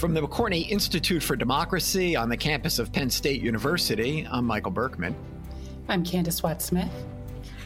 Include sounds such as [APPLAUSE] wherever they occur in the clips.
From the McCourtney Institute for Democracy on the campus of Penn State University, I'm Michael Berkman. I'm Candis Watt Smith.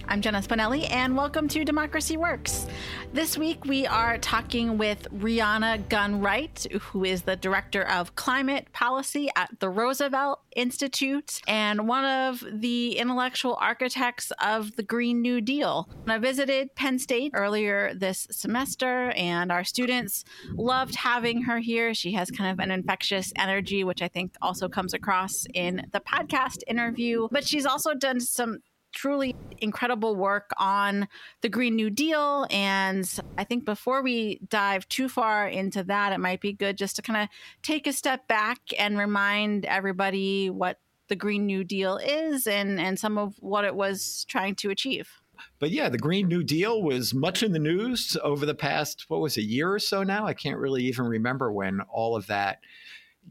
I'm Jenna Spinelli, and welcome to Democracy Works. This week, we are talking with Rhiana Gunn Wright, who is the Director of Climate Policy at the Roosevelt Institute and one of the intellectual architects of the Green New Deal. I visited Penn State earlier this semester, and our students loved having her here. She has kind of an infectious energy, which I think also comes across in the podcast interview. But she's also done some truly incredible work on the Green New Deal. And I think before we dive too far into that, it might be good just to kind of take a step back and remind everybody what the Green New Deal is and, and some of what it was trying to achieve. But yeah, the Green New Deal was much in the news over the past, what was it, a year or so now? I can't really even remember when all of that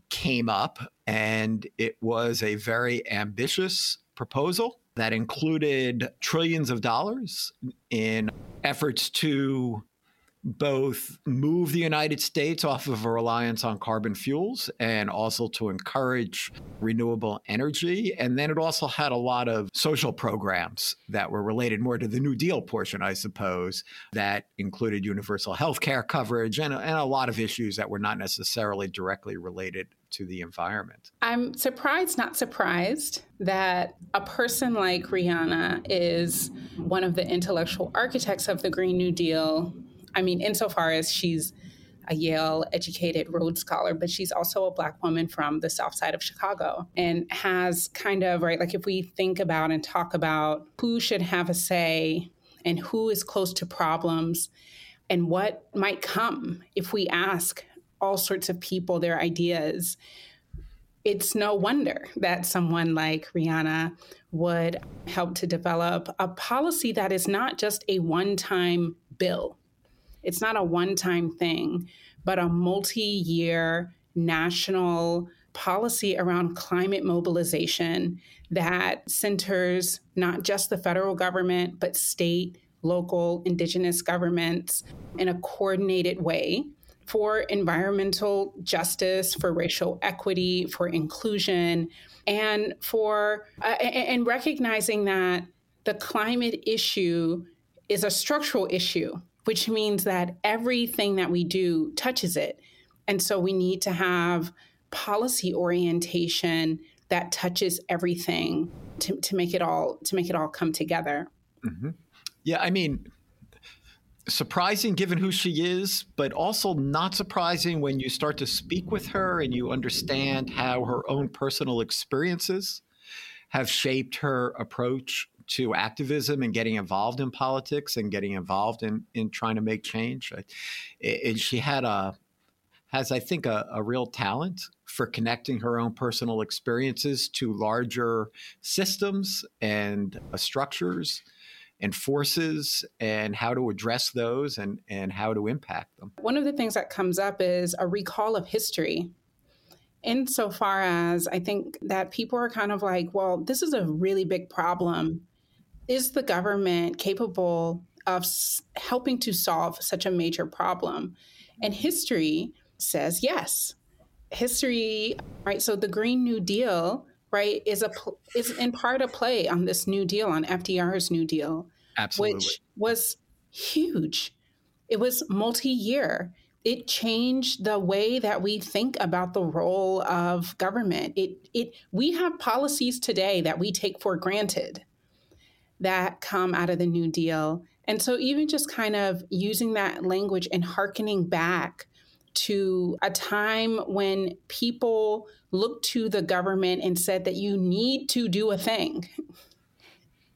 came up. And it was a very ambitious proposal that included trillions of dollars in efforts to both move the United States off of a reliance on carbon fuels and also to encourage renewable energy. And then it also had a lot of social programs that were related more to the New Deal portion, I suppose, that included universal health care coverage and, and a lot of issues that were not necessarily directly related to the environment. I'm surprised, not surprised, that a person like Rhiana is one of the intellectual architects of the Green New Deal. I mean, insofar as she's a Yale educated Rhodes Scholar, but she's also a Black woman from the South Side of Chicago and has kind of, right, like if we think about and talk about who should have a say and who is close to problems and what might come if we ask all sorts of people their ideas, it's no wonder that someone like Rhiana would help to develop a policy that is not just a one time bill. It's not a one time thing, but a multi year national policy around climate mobilization that centers not just the federal government, but state, local, indigenous governments in a coordinated way for environmental justice, for racial equity, for inclusion, and for uh, and recognizing that the climate issue is a structural issue, which means that everything that we do touches it. And so we need to have policy orientation that touches everything to, to make it all to make it all come together. Mm-hmm. Yeah, I mean, surprising given who she is, but also not surprising when you start to speak with her and you understand how her own personal experiences have shaped her approach to activism and getting involved in politics and getting involved in, in trying to make change. And she had a has, I think, a, a real talent for connecting her own personal experiences to larger systems and uh, structures and forces and how to address those and, and how to impact them. One of the things that comes up is a recall of history. Insofar as I think that people are kind of like, well, this is a really big problem. Is the government capable of helping to solve such a major problem? And history says yes. History, right? So the Green New Deal right, is a is in part a play on this New Deal, on FDR's New Deal, Absolutely. which was huge. It was multi-year. It changed the way that we think about the role of government. It it we have policies today that we take for granted that come out of the New Deal. And so even just kind of using that language and harkening back to a time when people looked to the government and said that you need to do a thing. [LAUGHS]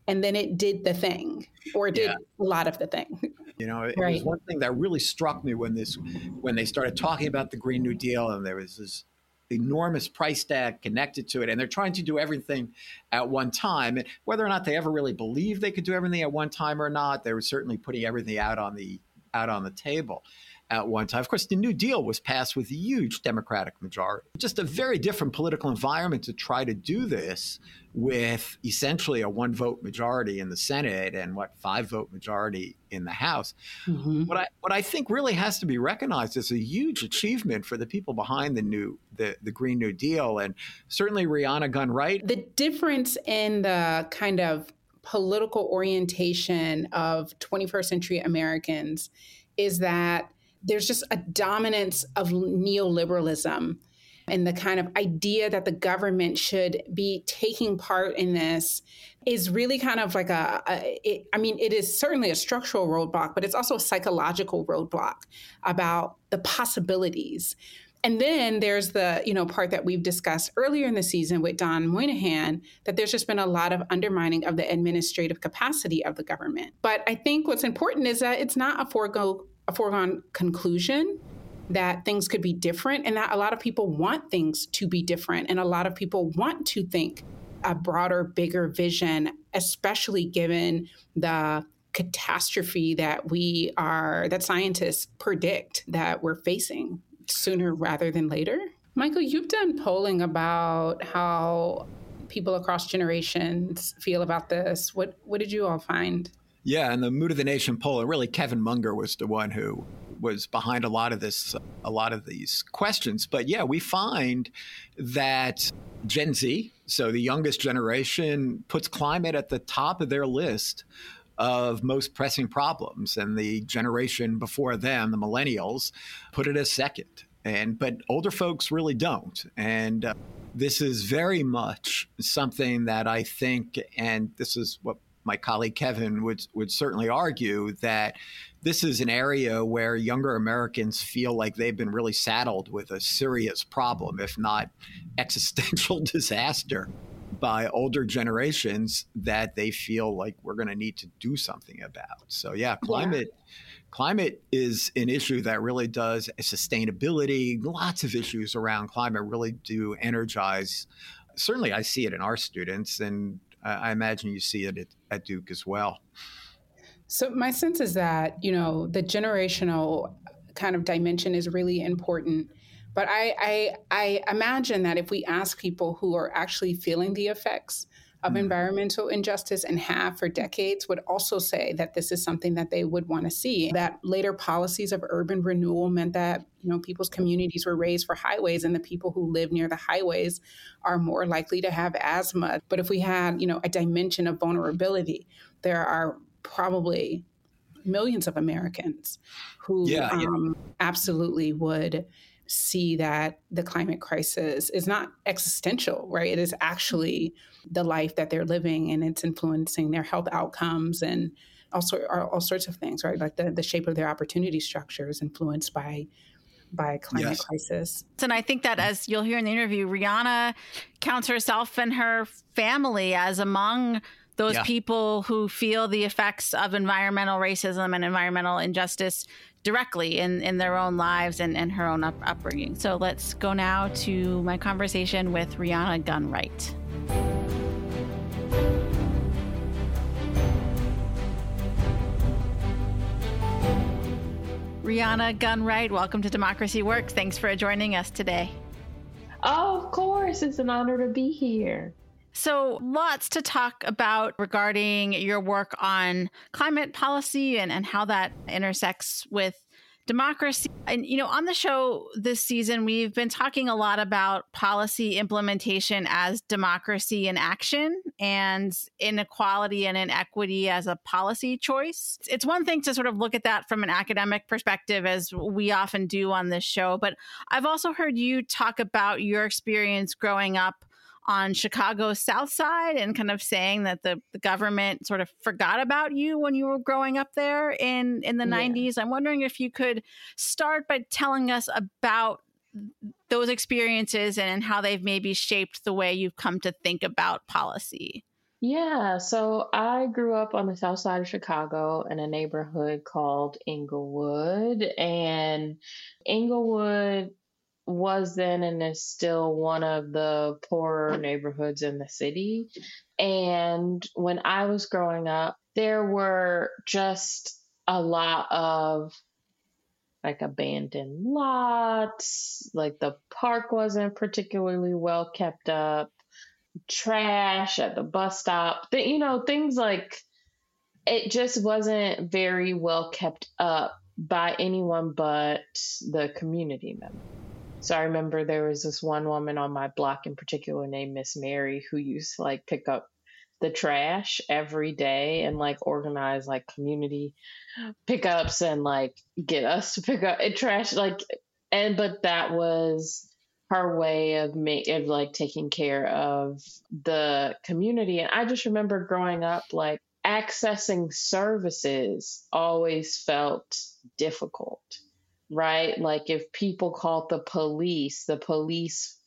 And then it did the thing or did yeah. a lot of the thing. You know, it right. was one thing that really struck me when this when they started talking about the Green New Deal and there was this enormous price tag connected to it and they're trying to do everything at one time. And whether or not they ever really believed they could do everything at one time or not they were certainly putting everything out on the out on the table at one time. Of course, the New Deal was passed with a huge Democratic majority. Just a very different political environment to try to do this with essentially a one vote majority in the Senate and what five vote majority in the House. Mm-hmm. What I what I think really has to be recognized as a huge achievement for the people behind the new the, the Green New Deal and certainly Rhiana Gunn Wright. The difference in the kind of political orientation of 21st century Americans is that there's just a dominance of neoliberalism and the kind of idea that the government should be taking part in this is really kind of like a, a it, I mean, it is certainly a structural roadblock, but it's also a psychological roadblock about the possibilities. And then there's the, you know, part that we've discussed earlier in the season with Don Moynihan that there's just been a lot of undermining of the administrative capacity of the government. But I think what's important is that it's not a forego a foregone conclusion that things could be different and that a lot of people want things to be different and a lot of people want to think a broader bigger vision especially given the catastrophe that we are that scientists predict that we're facing sooner rather than later. Michael you've done polling about how people across generations feel about this. What what did you all find yeah, and the Mood of the Nation poll, and really Kevin Munger was the one who was behind a lot of this, a lot of these questions. But yeah, we find that Gen Z, so the youngest generation, puts climate at the top of their list of most pressing problems, and the generation before them, the millennials, put it as second. And but older folks really don't, and. Uh, this is very much something that I think, and this is what my colleague Kevin would would certainly argue that this is an area where younger Americans feel like they've been really saddled with a serious problem, if not existential [LAUGHS] disaster, by older generations that they feel like we're going to need to do something about. So yeah, climate. Yeah. Climate is an issue that really does sustainability. Lots of issues around climate really do energize certainly I see it in our students, and I imagine you see it at, at Duke as well. So my sense is that you know the generational kind of dimension is really important. But I, I, I imagine that if we ask people who are actually feeling the effects of mm. environmental injustice and have for decades would also say that this is something that they would want to see. That later policies of urban renewal meant that you know people's communities were razed for highways, and the people who live near the highways are more likely to have asthma. But if we had you know a dimension of vulnerability, there are probably millions of Americans who yeah, yeah. Um, absolutely would see that the climate crisis is not existential, right? It is actually mm-hmm. the life that they're living and it's influencing their health outcomes and also all sorts of things, right? Like the, the shape of their opportunity structure is influenced by by climate yes. crisis. And I think that mm-hmm. as you'll hear in the interview, Rhiana counts herself and her family as among those yeah. people who feel the effects of environmental racism and environmental injustice directly in, in their own lives and, and her own up, upbringing. So let's go now to my conversation with Rhiana Gunn Wright. Rhiana Gunn Wright, welcome to Democracy Works. Thanks for joining us today. Oh, of course. It's an honor to be here. So, lots to talk about regarding your work on climate policy and, and how that intersects with democracy. And, you know, on the show this season, we've been talking a lot about policy implementation as democracy in action and inequality and inequity as a policy choice. It's one thing to sort of look at that from an academic perspective, as we often do on this show, but I've also heard you talk about your experience growing up on Chicago's South Side and kind of saying that the, the government sort of forgot about you when you were growing up there in, in the yeah. 90s. I'm wondering if you could start by telling us about those experiences and how they've maybe shaped the way you've come to think about policy. Yeah, so I grew up on the south side of Chicago in a neighborhood called Englewood. And Englewood was then and is still one of the poorer neighborhoods in the city. And when I was growing up, there were just a lot of like abandoned lots, like the park wasn't particularly well kept up, trash at the bus stop, th- you know, things like it just wasn't very well kept up by anyone but the community member. So I remember there was this one woman on my block in particular named Miss Mary who used to like pick up the trash every day and like organize like community pickups and like get us to pick up eh, trash like and but that was her way of ma- of like taking care of the community. And i just remember growing up like accessing services always felt difficult right like if people called the police the police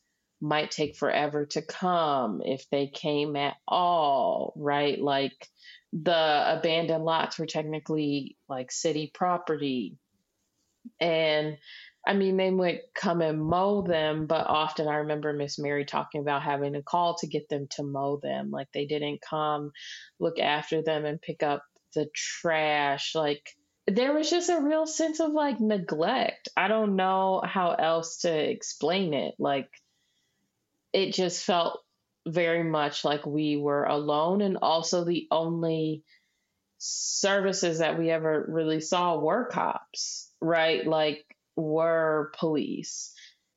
might take forever to come if they came at all, right? Like the abandoned lots were technically like city property. And I mean, they would come and mow them, but often I remember Miss Mary talking about having to call to get them to mow them. Like they didn't come look after them and pick up the trash. Like there was just a real sense of like neglect. I don't know how else to explain it. Like it just felt very much like we were alone and also the only services that we ever really saw were cops right like were police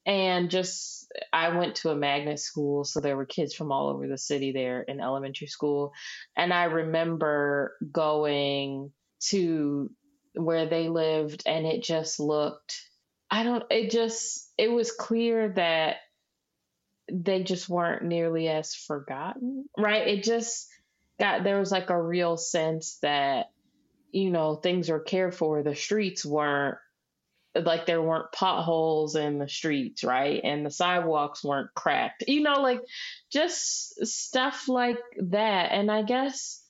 and just i went to a magnet school so there were kids from all over the city there in elementary school and i remember going to where they lived and it just looked i don't it just it was clear that they just weren't nearly as forgotten, right? It just got there was like a real sense that you know things were cared for. The streets weren't like there weren't potholes in the streets, right? And the sidewalks weren't cracked. You know, like just stuff like that. And I guess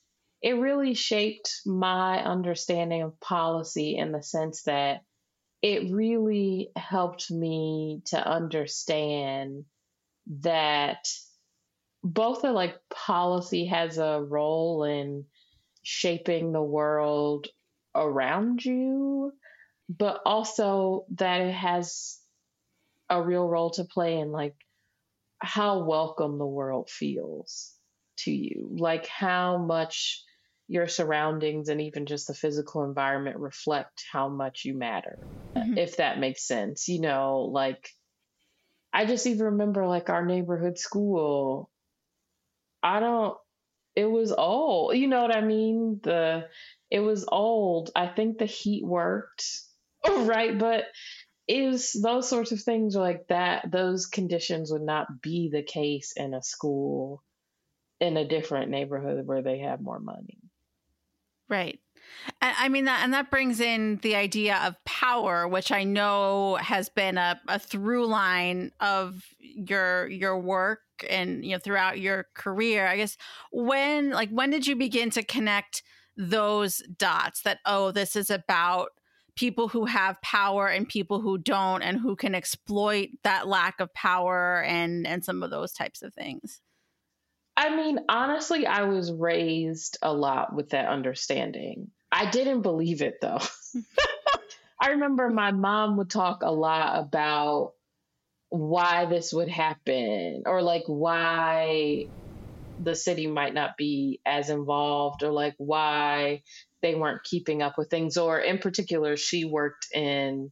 it really shaped my understanding of policy in the sense that it really helped me to understand that both are like policy has a role in shaping the world around you, but also that it has a real role to play in like how welcome the world feels to you, like how much your surroundings and even just the physical environment reflect how much you matter, mm-hmm. if that makes sense. You know, like I just even remember like our neighborhood school. I don't it was old. You know what I mean? The it was old. I think the heat worked. [LAUGHS] right, but is those sorts of things like that those conditions would not be the case in a school in a different neighborhood where they have more money. Right. I mean that, and that brings in the idea of power, which I know has been a, a through line of your your work and you know throughout your career. I guess when like when did you begin to connect those dots? That oh, this is about people who have power and people who don't, and who can exploit that lack of power and and some of those types of things. I mean, honestly, I was raised a lot with that understanding. I didn't believe it though. [LAUGHS] I remember my mom would talk a lot about why this would happen or like why the city might not be as involved or like why they weren't keeping up with things or in particular she worked in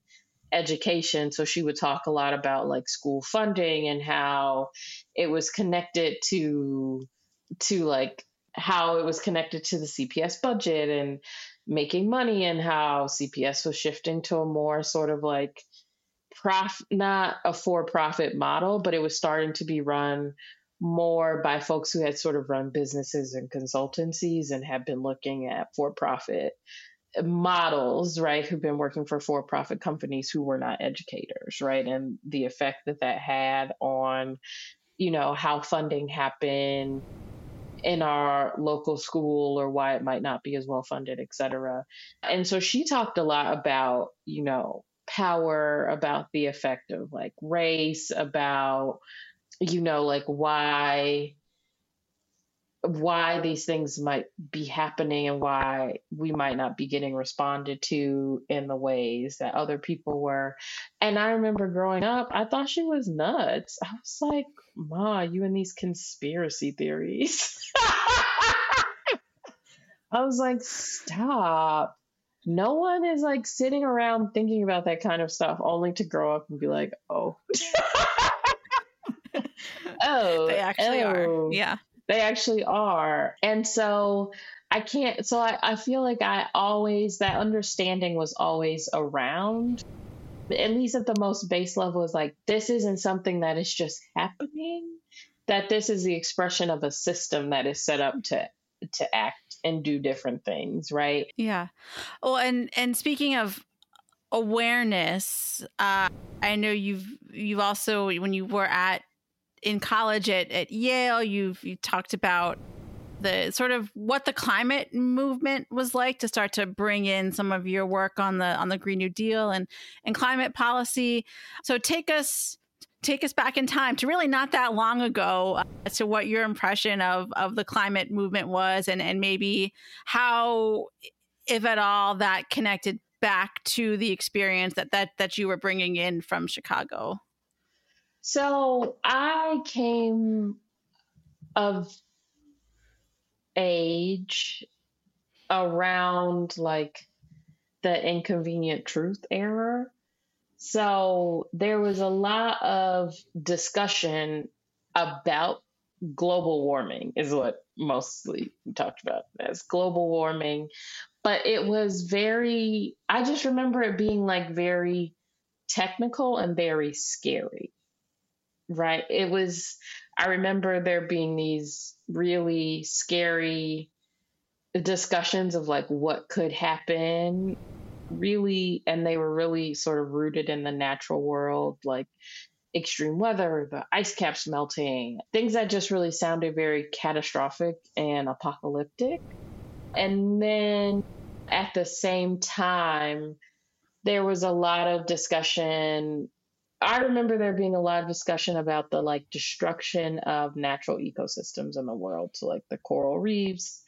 education. So she would talk a lot about like school funding and how it was connected to to like how it was connected to the CPS budget and making money and how CPS was shifting to a more sort of like prof not a for profit model, but it was starting to be run more by folks who had sort of run businesses and consultancies and have been looking at for profit models, right, who've been working for for profit companies who were not educators, right, and the effect that that had on, you know, how funding happened in our local school or why it might not be as well funded, et cetera. And so she talked a lot about, you know, power, about the effect of like race, about, you know, like why why these things might be happening and why we might not be getting responded to in the ways that other people were. And I remember growing up, I thought she was nuts. I was like, Ma, you and these conspiracy theories. [LAUGHS] I was like, stop. No one is like sitting around thinking about that kind of stuff only to grow up and be like, oh. [LAUGHS] [LAUGHS] oh. They actually oh. are. Yeah. They actually are. And so I can't, so I, I feel like I always, that understanding was always around. At least at the most base level, is like, this isn't something that is just happening, that this is the expression of a system that is set up to to act and do different things right yeah well and and speaking of awareness uh i know you've you've also when you were at in college at, at Yale, you've you talked about the sort of what the climate movement was like to start to bring in some of your work on the on the Green New Deal and and climate policy. So take us take us back in time to really not that long ago uh, as to what your impression of of the climate movement was and and maybe how if at all that connected back to the experience that that that you were bringing in from Chicago. So I came of age around like the inconvenient truth era. So there was a lot of discussion about global warming, is what mostly we talked about as global warming. But it was very, I just remember it being like very technical and very scary right? It was, I remember there being these really scary discussions of like what could happen, really, and they were really sort of rooted in the natural world, like extreme weather, the ice caps melting, things that just really sounded very catastrophic and apocalyptic. And then at the same time, there was a lot of discussion I remember there being a lot of discussion about the like destruction of natural ecosystems in the world, so like the coral reefs,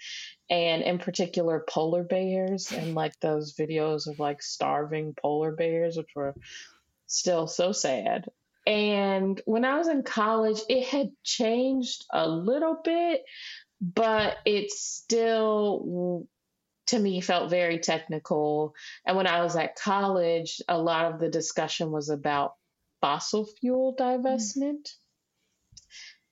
and in particular polar bears, and like those videos of like starving polar bears, which were still so sad. And when I was in college, it had changed a little bit, but it still to me felt very technical. And when I was at college, a lot of the discussion was about fossil fuel hmm. divestment.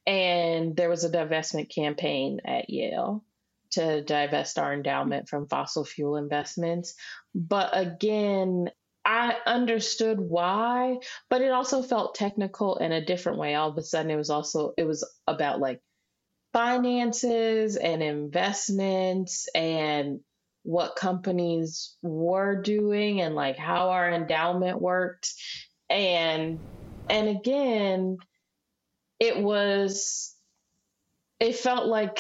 And there was a divestment campaign at Yale to divest our endowment from fossil fuel investments. But again, I understood why, but it also felt technical in a different way. All of a sudden, it was also it was about like finances and investments and what companies were doing and like how our endowment worked and and again it was it felt like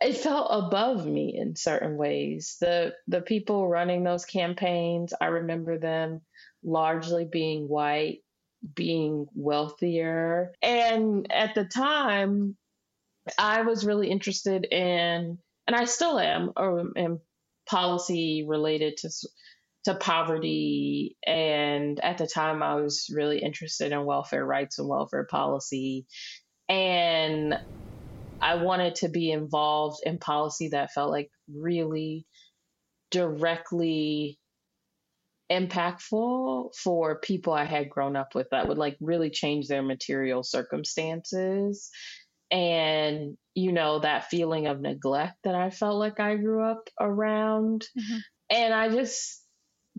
it felt above me in certain ways. The the people running those campaigns i remember them largely being white being wealthier. And at the time i was really interested in and i still am or in policy related to to poverty. And at the time, I was really interested in welfare rights and welfare policy. And I wanted to be involved in policy that felt like really directly impactful for people I had grown up with that would like really change their material circumstances. And, you know, that feeling of neglect that I felt like I grew up around. Mm-hmm. And I just,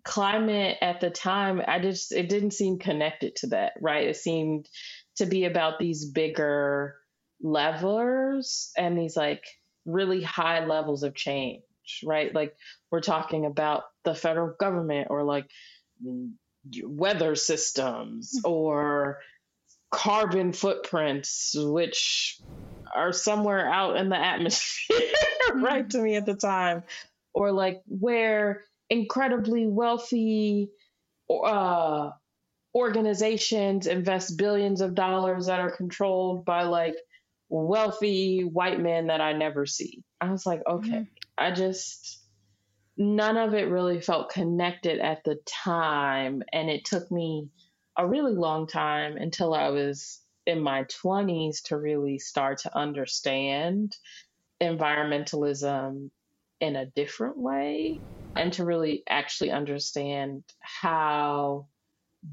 climate at the time, I just, it didn't seem connected to that, right? It seemed to be about these bigger levels and these like really high levels of change, right? Like we're talking about the federal government or like weather systems hmm. or carbon footprints, which are somewhere out in the atmosphere, [LAUGHS] right hmm. to me at the time, or like where incredibly wealthy uh, organizations invest billions of dollars that are controlled by like wealthy white men that I never see. I was like, okay, mm-hmm. I just, none of it really felt connected at the time. And it took me a really long time until I was in my 20s to really start to understand environmentalism in a different way and to really actually understand how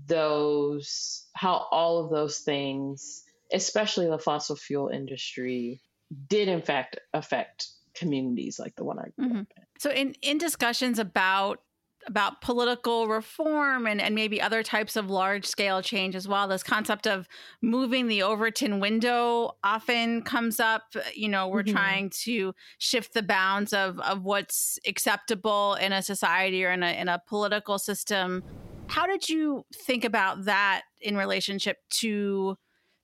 those how all of those things especially the fossil fuel industry did in fact affect communities like the one I grew mm-hmm. up in. So in in discussions about about political reform and, and maybe other types of large scale change as well. This concept of moving the Overton window often comes up. You know, we're mm-hmm. trying to shift the bounds of, of what's acceptable in a society or in a, in a political system. How did you think about that in relationship to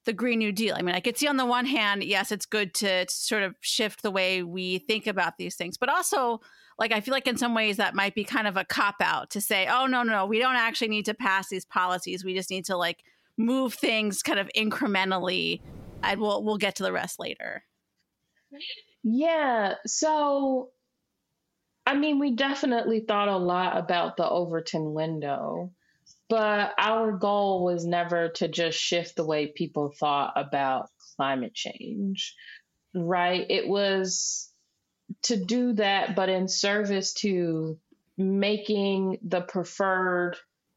the Green New Deal? I mean, I could see on the one hand, yes, it's good to, sort of shift the way we think about these things, but also like I feel like in some ways that might be kind of a cop out to say, oh no, no, no, we don't actually need to pass these policies. We just need to like move things kind of incrementally, and we'll we'll get to the rest later. Yeah. So, I mean, we definitely thought a lot about the Overton window, but our goal was never to just shift the way people thought about climate change, right? It was to do that, but in service to making the preferred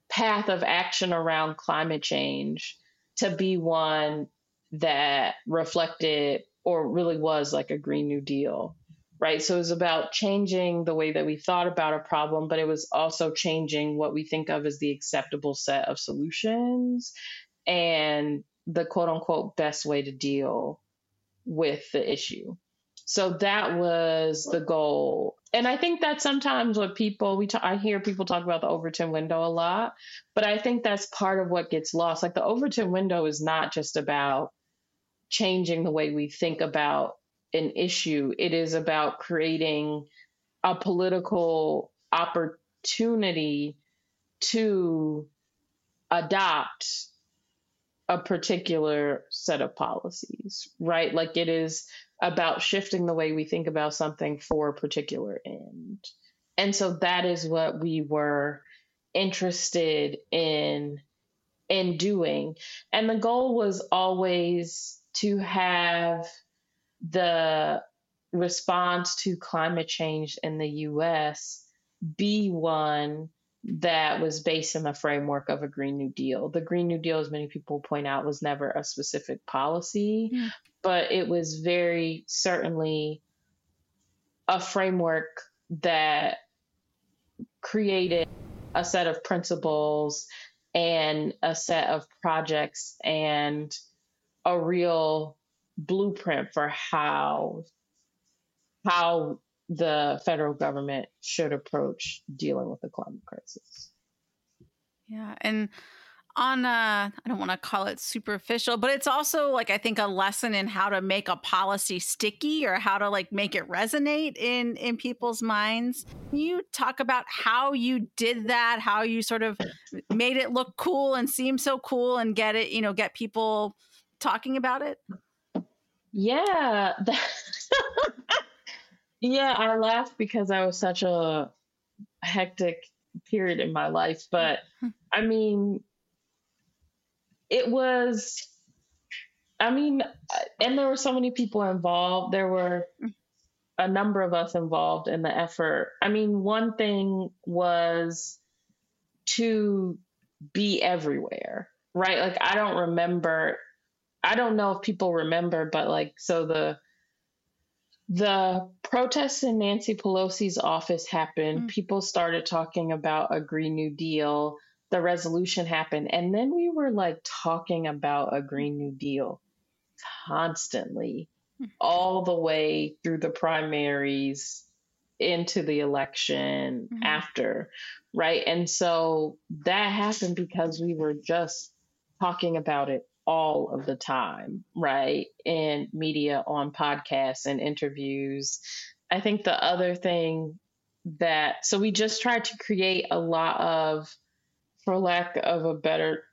path of action around climate change to be one that reflected or really was like a Green New Deal, right? So it was about changing the way that we thought about a problem, but it was also changing what we think of as the acceptable set of solutions and the quote unquote best way to deal with the issue. So that was the goal. And I think that sometimes what people we talk, I hear people talk about the Overton window a lot, but I think that's part of what gets lost. Like the Overton window is not just about changing the way we think about an issue. It is about creating a political opportunity to adopt a particular set of policies, right? Like it is about shifting the way we think about something for a particular end. And so that is what we were interested in in doing. And the goal was always to have the response to climate change in the US be one that was based in the framework of a Green New Deal. The Green New Deal, as many people point out, was never a specific policy, yeah. but it was very certainly a framework that created a set of principles and a set of projects and a real blueprint for how how the federal government should approach dealing with the climate crisis. Yeah, and on uh I don't want to call it superficial, but it's also like I think a lesson in how to make a policy sticky or how to like make it resonate in in people's minds. Can you talk about how you did that, how you sort of made it look cool and seem so cool and get it, you know, get people talking about it? Yeah. [LAUGHS] Yeah, I laughed because I was such a hectic period in my life. But. I mean, it was, I mean, uh, and there were so many people involved. There were a number of us involved in the effort. I mean, one thing was to be everywhere, right? Like, I don't remember, I don't know if people remember, but like, so the, the protests in Nancy Pelosi's office happened. Mm. People started talking about a Green New Deal. The resolution happened. And then we were like talking about a Green New Deal constantly, mm. all the way through the primaries into the election mm. after. Right. And so that happened because we were just talking about it all of the time, right? In media, on podcasts and interviews. I think the other thing that, so we just tried to create a lot of, for lack of a better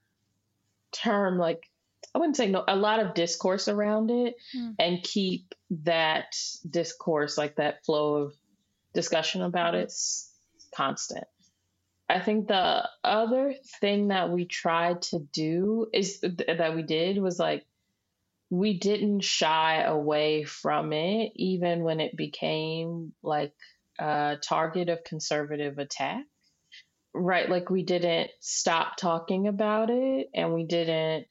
term, like I wouldn't say no, a lot of discourse around it mm. and keep that discourse, like that flow of discussion about it, constant. I think the other thing that we tried to do is that we did was like we didn't shy away from it even when it became like a target of conservative attack. Right, like we didn't stop talking about it and we didn't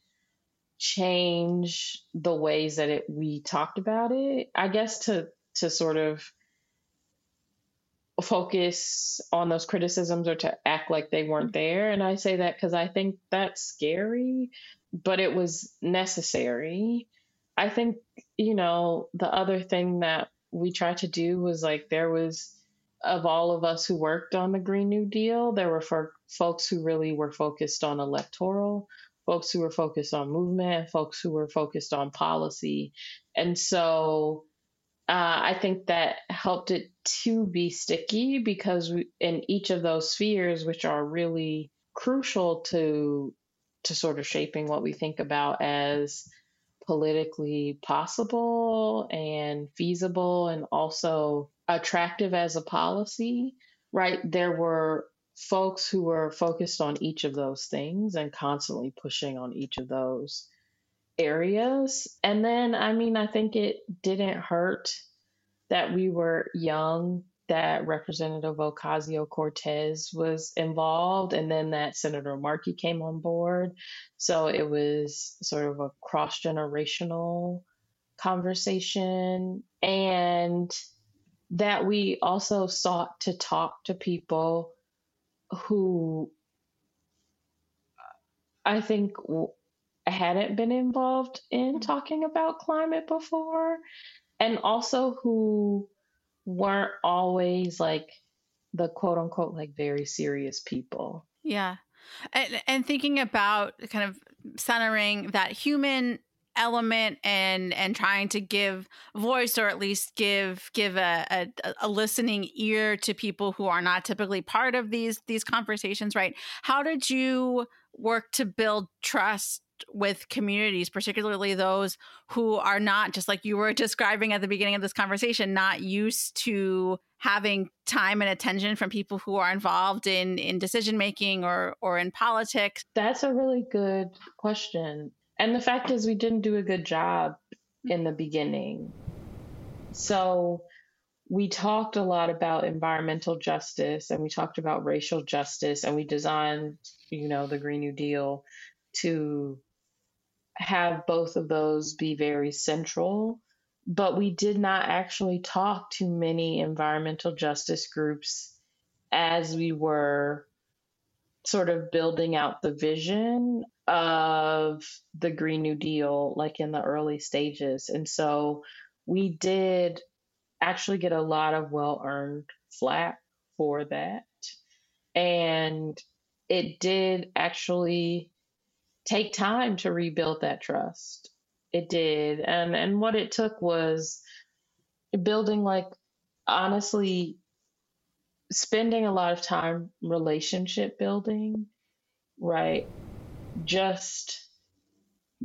change the ways that it, we talked about it. I guess to to sort of focus on those criticisms or to act like they weren't there. And I say that because I think that's scary, but it was necessary. I think, you know, the other thing that we tried to do was like there was, of all of us who worked on the Green New Deal, there were for folks who really were focused on electoral, folks who were focused on movement, folks who were focused on policy. And so uh, I think that helped it to be sticky because we, in each of those spheres, which are really crucial to to sort of shaping what we think about as politically possible and feasible and also attractive as a policy, right? There were folks who were focused on each of those things and constantly pushing on each of those areas. And then, I mean, I think it didn't hurt that we were young, that Representative Ocasio Cortez was involved, and then that Senator Markey came on board. So it was sort of a cross generational conversation. And that we also sought to talk to people who I think hadn't been involved in mm-hmm. talking about climate before, and also who weren't always like the quote unquote like very serious people. Yeah. And, and thinking about kind of centering that human element and and trying to give voice or at least give give a, a, a listening ear to people who are not typically part of these these conversations right how did you work to build trust with communities, particularly those who are not, just like you were [LAUGHS] describing at the beginning of this conversation, not used to having time and attention from people who are involved in in decision making or or in politics? That's a really good question. And the fact is we didn't do a good job in the beginning. So we talked a lot about environmental justice and we talked about racial justice and we designed, you know, the Green New Deal to have both of those be very central, but we did not actually talk to many environmental justice groups as we were sort of building out the vision of the Green New Deal, like in the early stages. And so we did actually get a lot of well earned flack for that. And it did actually take time to rebuild that trust. It did. And and what it took was building like honestly spending a lot of time relationship building, right? Just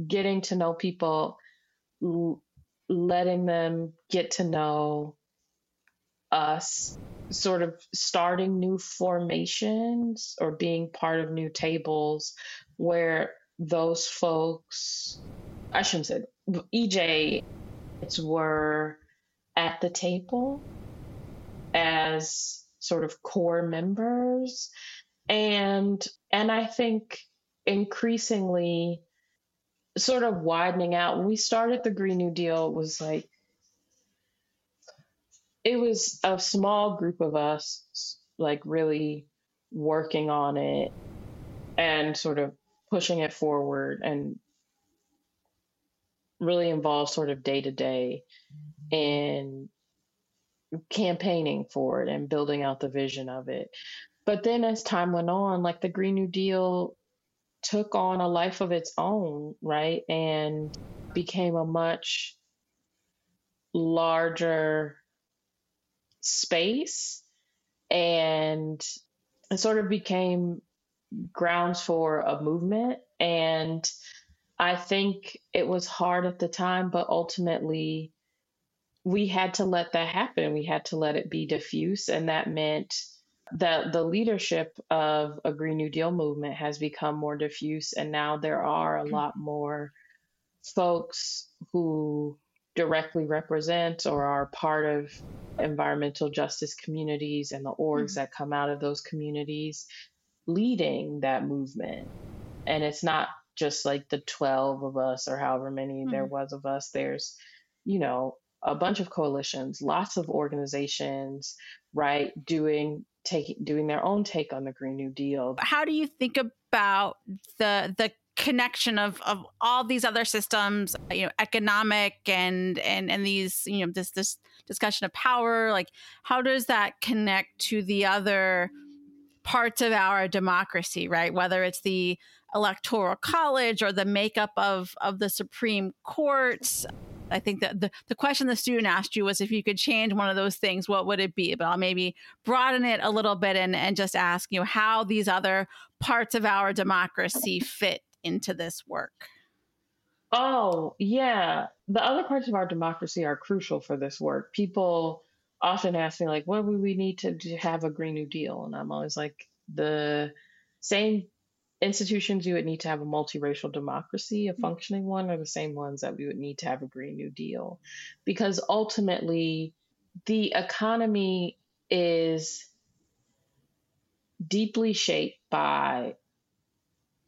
getting to know people, letting them get to know us, sort of starting new formations or being part of new tables where those folks, I shouldn't say EJ were at the table as sort of core members. And and I think increasingly sort of widening out when we started the Green New Deal it was like it was a small group of us like really working on it and sort of pushing it forward and really involved sort of day to day in campaigning for it and building out the vision of it. But then as time went on, like the Green New Deal took on a life of its own, right? And became a much larger space and it sort of became grounds for a movement. And I think it was hard at the time, but ultimately we had to let that happen. We had to let it be diffuse. And that meant that the leadership of a Green New Deal movement has become more diffuse. And now there are a lot more folks who directly represent or are part of environmental justice communities and the orgs mm-hmm. that come out of those communities leading that movement. And it's not just like the 12 of us or however many mm-hmm. there was of us. There's, you know, a bunch of coalitions, lots of organizations, right, doing taking doing their own take on the Green New Deal. How do you think about the the connection of of all these other systems you know economic and and and these you know this this discussion of power like how does that connect to the other parts of our democracy right whether it's the electoral college or the makeup of of the supreme court I think that the, the question the student asked you was if you could change one of those things, what would it be? But I'll maybe broaden it a little bit and, and just ask you know, how these other parts of our democracy fit into this work? Oh, yeah. The other parts of our democracy are crucial for this work. People often ask me, like, what would we need to, to have a Green New Deal? And I'm always like, the same institutions you would need to have a multiracial democracy, a mm-hmm. functioning one, are the same ones that we would need to have a Green New Deal. Because ultimately, the economy is deeply shaped by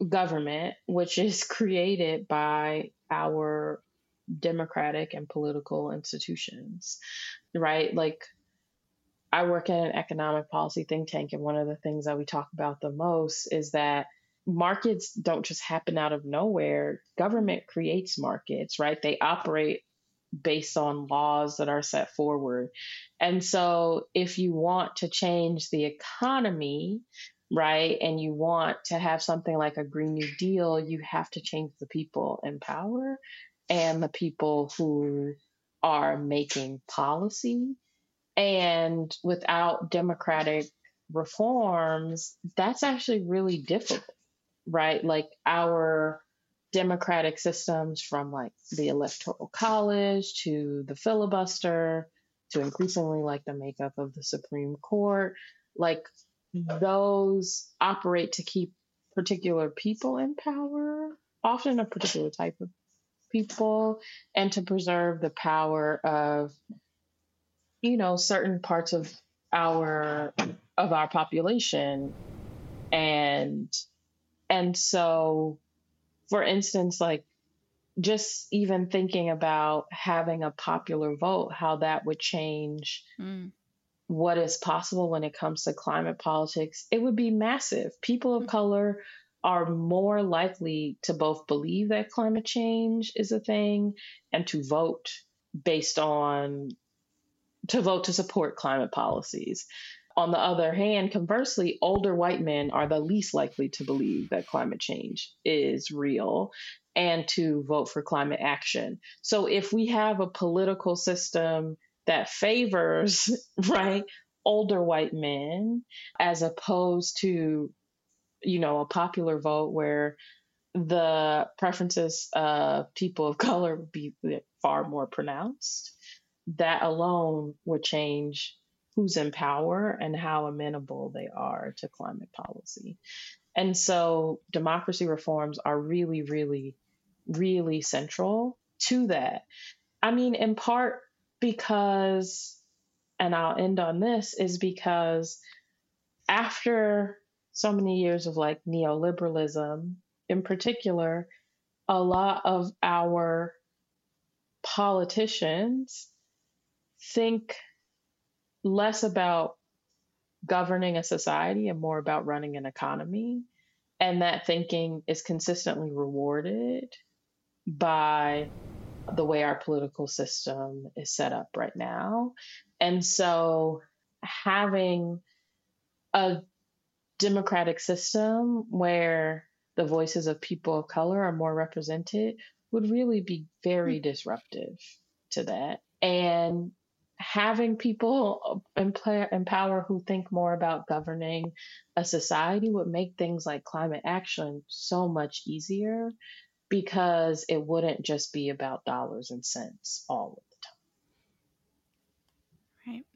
government, which is [LAUGHS] created by our democratic and political institutions, right? Like, I work at an economic policy think tank, and one of the things that we talk about the most is that markets don't just happen out of nowhere. Government creates markets, right? They operate based on laws that are set forward. And so, if you want to change the economy, right? And you want to have something like a Green New Deal, you have to change the people in power and the people who are making policy. And without democratic reforms, that's actually really difficult, right? Like our democratic systems from like the electoral college to the filibuster to increasingly like the makeup of the Supreme Court, like mm-hmm. those operate to keep particular people in power, often a particular type of people, and to preserve the power of, you know, certain parts of our of our population. And and so for instance, like just even thinking about having a popular vote, how that would change mm what is possible when it comes to climate politics, it would be massive. People of color are more likely to both believe that climate change is a thing and to vote based on to vote to support climate policies. On the other hand, conversely, older white men are the least likely to believe that climate change is real and to vote for climate action. So if we have a political system that favors, [LAUGHS] right, older white men as opposed to, you know, a popular vote where the preferences of people of [LAUGHS] color would be far more pronounced. That alone would change who's in power and how amenable they are to climate policy. And so democracy reforms are really, really, really central to that. I mean, in part because, and I'll end on this, is because after so many years of like neoliberalism in particular, a lot of our politicians think less about governing a society and more about running an economy. And that thinking is consistently rewarded by the way our political system is set up right now. And so having a democratic system where the voices of people of color are more represented would really be very hmm. disruptive to that. And having people in, play, in power who think more about governing a society would make things like climate action so much easier because it wouldn't just be about dollars and cents all of the time. Right.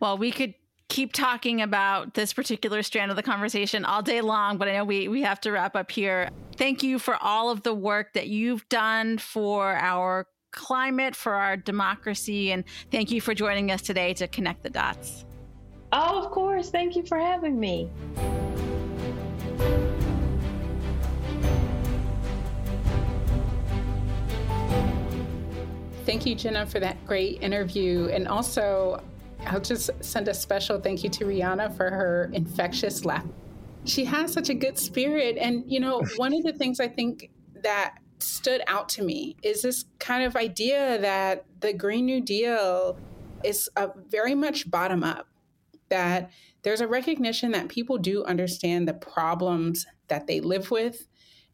Well, we could keep talking about this particular strand of the conversation all day long, but I know we, we have to wrap up here. Thank you for all of the work that you've done for our climate, for our democracy, and thank you for joining us today to connect the dots. Oh, of course. Thank you for having me. Thank you, Jenna, for that great interview. And also, I'll just send a special thank you to Rhiana for her infectious laugh. She has such a good spirit. And, you know, [LAUGHS] one of the things I think that stood out to me is this kind of idea that the Green New Deal is very much bottom up, that there's a recognition that people do understand the problems that they live with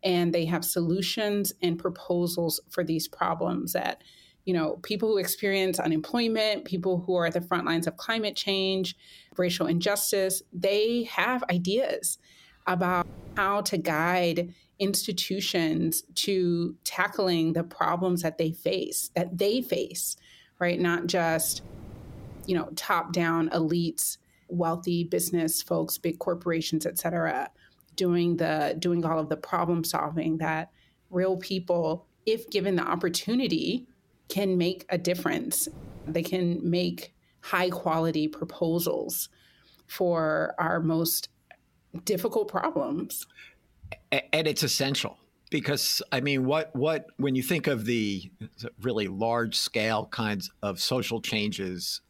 and they have solutions and proposals for these problems that you know, people who experience unemployment, people who are at the front lines of climate change, racial injustice, they have ideas about how to guide institutions to tackling the problems that they face, that they face, right? Not just, you know, top down elites, wealthy business folks, big corporations, et cetera, doing the doing all of the problem solving that real people, if given the opportunity, can make a difference. They can make high quality proposals for our most difficult problems. And it's essential because I mean, what what when you think of the really large scale kinds of social changes,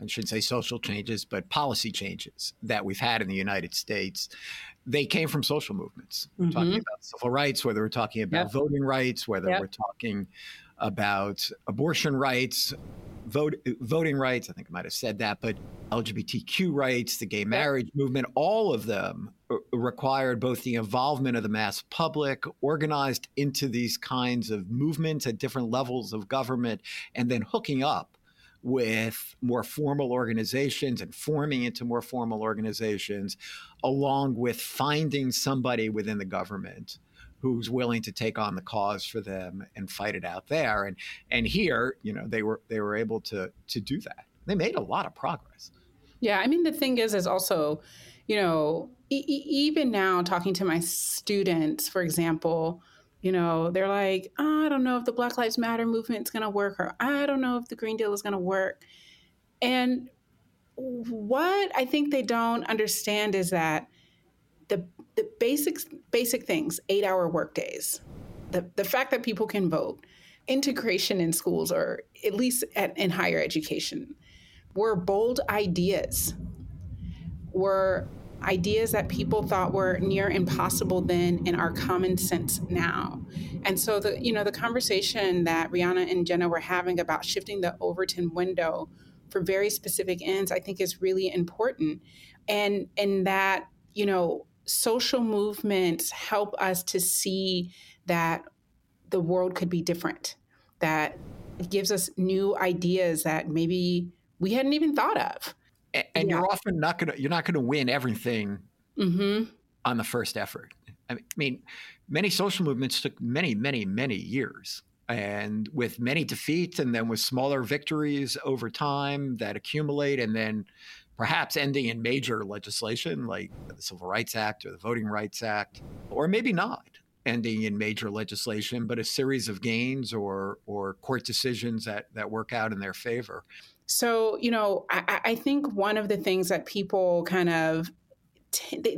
I shouldn't say social changes, but policy changes that we've had in the United States, they came from social movements. Mm-hmm. Talking about civil rights, whether we're talking about yep. voting rights, whether yep. we're talking about abortion rights, vote, voting rights. I think I might have said that, but LGBTQ rights, the gay marriage movement, all of them required both the involvement of the mass public, organized into these kinds of movements at different levels of government, and then hooking up with more formal organizations and forming into more formal organizations, along with finding somebody within the government who's willing to take on the cause for them and fight it out there. And and here, you know, they were they were able to to do that. They made a lot of progress. Yeah, I mean, the thing is, is also, you know, e- even now talking to my students, for example, you know, they're like, oh, I don't know if the Black Lives Matter movement is going to work, or I don't know if the Green Deal is going to work. And what I think they don't understand is that the basic basic things, eight hour workdays, the the fact that people can vote, integration in schools or at least at, in higher education, were bold ideas, were ideas that people thought were near impossible then and are common sense now. And so the you know the conversation that Rhiana and Jenna were having about shifting the Overton window for very specific ends, I think is really important. And and that, you know, social movements help us to see that the world could be different, that it gives us new ideas that maybe we hadn't even thought of. And, and yeah. you're often not gonna you're not gonna win everything mm-hmm. on the first effort. I mean, many social movements took many, many, many years and with many defeats and then with smaller victories over time that accumulate and then perhaps ending in major legislation like the Civil Rights Act or the Voting Rights Act, or maybe not ending in major legislation, but a series of gains or or court decisions that that work out in their favor. So, you know, I, I think one of the things that people kind of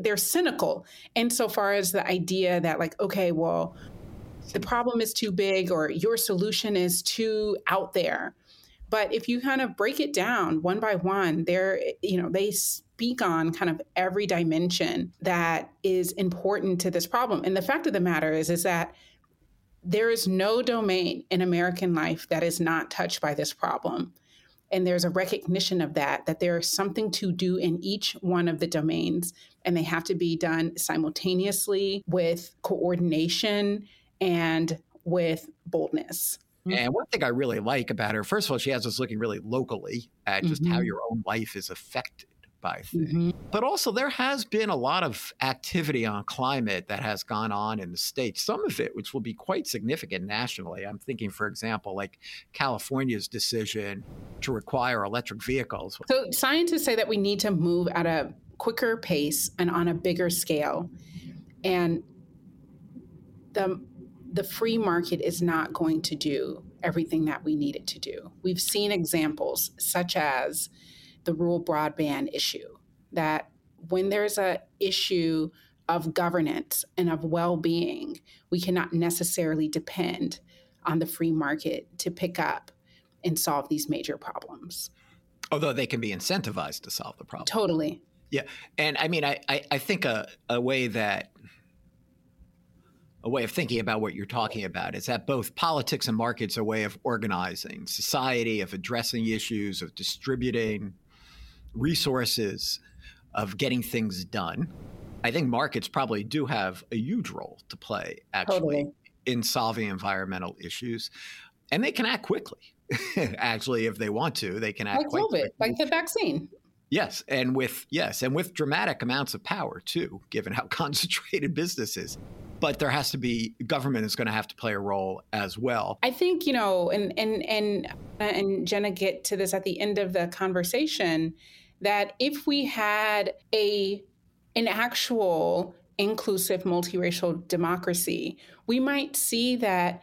they're cynical insofar as the idea that like, okay, well, the problem is too big or your solution is too out there. But if you kind of break it down one by one, they're, you know, they speak on kind of every dimension that is important to this problem. And the fact of the matter is, is that there is no domain in American life that is not touched by this problem. And there's a recognition of that, that there is something to do in each one of the domains, and they have to be done simultaneously with coordination and with boldness. Mm-hmm. And one thing I really like about her, first of all, she has us looking really locally at just mm-hmm. how your own life is affected by things. Mm-hmm. But also, there has been a lot of activity on climate that has gone on in the states, some of it which will be quite significant nationally. I'm thinking, for example, like California's decision to require electric vehicles. So, scientists say that we need to move at a quicker pace and on a bigger scale. And the, the free market is not going to do everything that we need it to do. We've seen examples such as the rural broadband issue that when there's a issue of governance and of well-being, we cannot necessarily depend on the free market to pick up and solve these major problems. Although they can be incentivized to solve the problem. Totally. Yeah. And I mean, I, I, I think a, a way that a way of thinking about what you're talking about is that both politics and markets are a way of organizing society, of addressing issues, of distributing resources, of getting things done. I think markets probably do have a huge role to play, actually, totally. in solving environmental issues. And they can act quickly. [LAUGHS] actually, if they want to, they can act like COVID, quickly. like the vaccine. Yes, and with yes, and with dramatic amounts of power too, given how [LAUGHS] concentrated business is but there has to be government is going to have to play a role as well. I think you know, and and and and Jenna get to this at the end of the conversation that if we had a an actual inclusive multiracial democracy, we might see that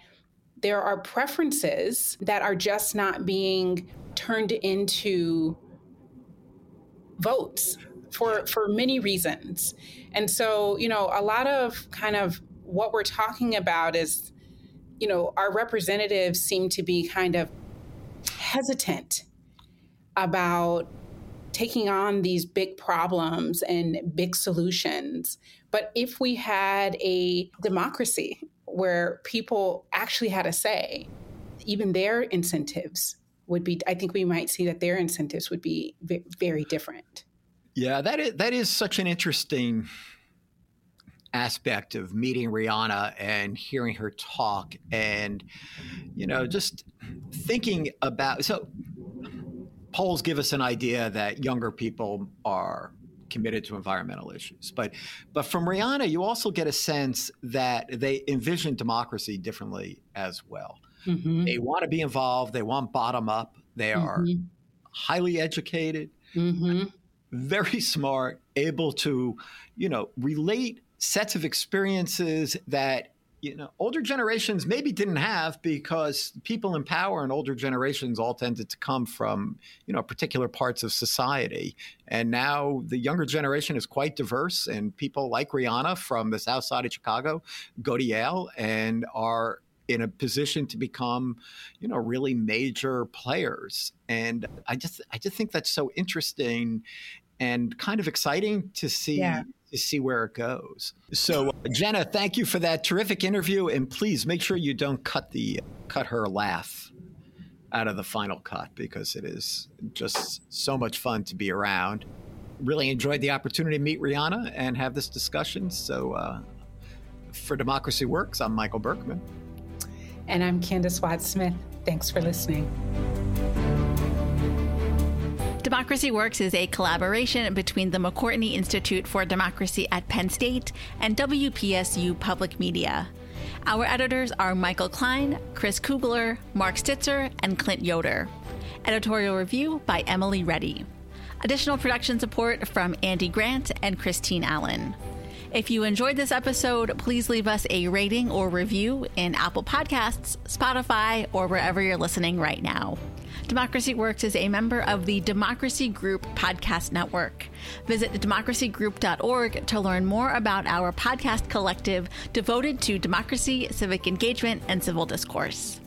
there are preferences that are just not being turned into votes for for many reasons. And so, you know, a lot of kind of what we're talking about is, you know, our representatives seem to be kind of hesitant about taking on these big problems and big solutions. But if we had a democracy where people actually had a say, even their incentives would be, I think we might see that their incentives would be very different. Yeah, that is that is such an interesting aspect of meeting Rhiana and hearing her talk and you know just thinking about so polls give us an idea that younger people are committed to environmental issues but but from Rhiana you also get a sense that they envision democracy differently as well mm-hmm. they want to be involved they want bottom up they are mm-hmm. highly educated mm-hmm very smart, able to, you know, relate sets of experiences that you know older generations maybe didn't have because people in power in older generations all tended to come from you know particular parts of society. And now the younger generation is quite diverse and people like rhiana from the south side of chicago go to yale and are in a position to become you know really major players. And i just i just think that's so interesting and kind of exciting to see yeah. to see where it goes. So Jenna, thank you for that terrific interview, and please make sure you don't cut the cut her laugh out of the final cut because it is just so much fun to be around. Really enjoyed the opportunity to meet Rhiana and have this discussion. So uh, for Democracy Works, I'm Michael Berkman. And I'm Candis Watts Smith. Thanks for listening. Democracy Works is a collaboration between the McCourtney Institute for Democracy at Penn State and WPSU Public Media. Our editors are Michael Klein, Chris Kugler, Mark Stitzer, and Clint Yoder. Editorial review by Emily Reddy. Additional production support from Andy Grant and Christine Allen. If you enjoyed this episode, please leave us a rating or review in Apple Podcasts, Spotify, or wherever you're listening right now. Democracy Works is a member of the Democracy Group Podcast Network. Visit democracygroup.org to learn more about our podcast collective devoted to democracy, civic engagement, and civil discourse.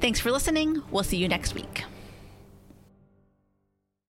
Thanks for listening. We'll see you next week.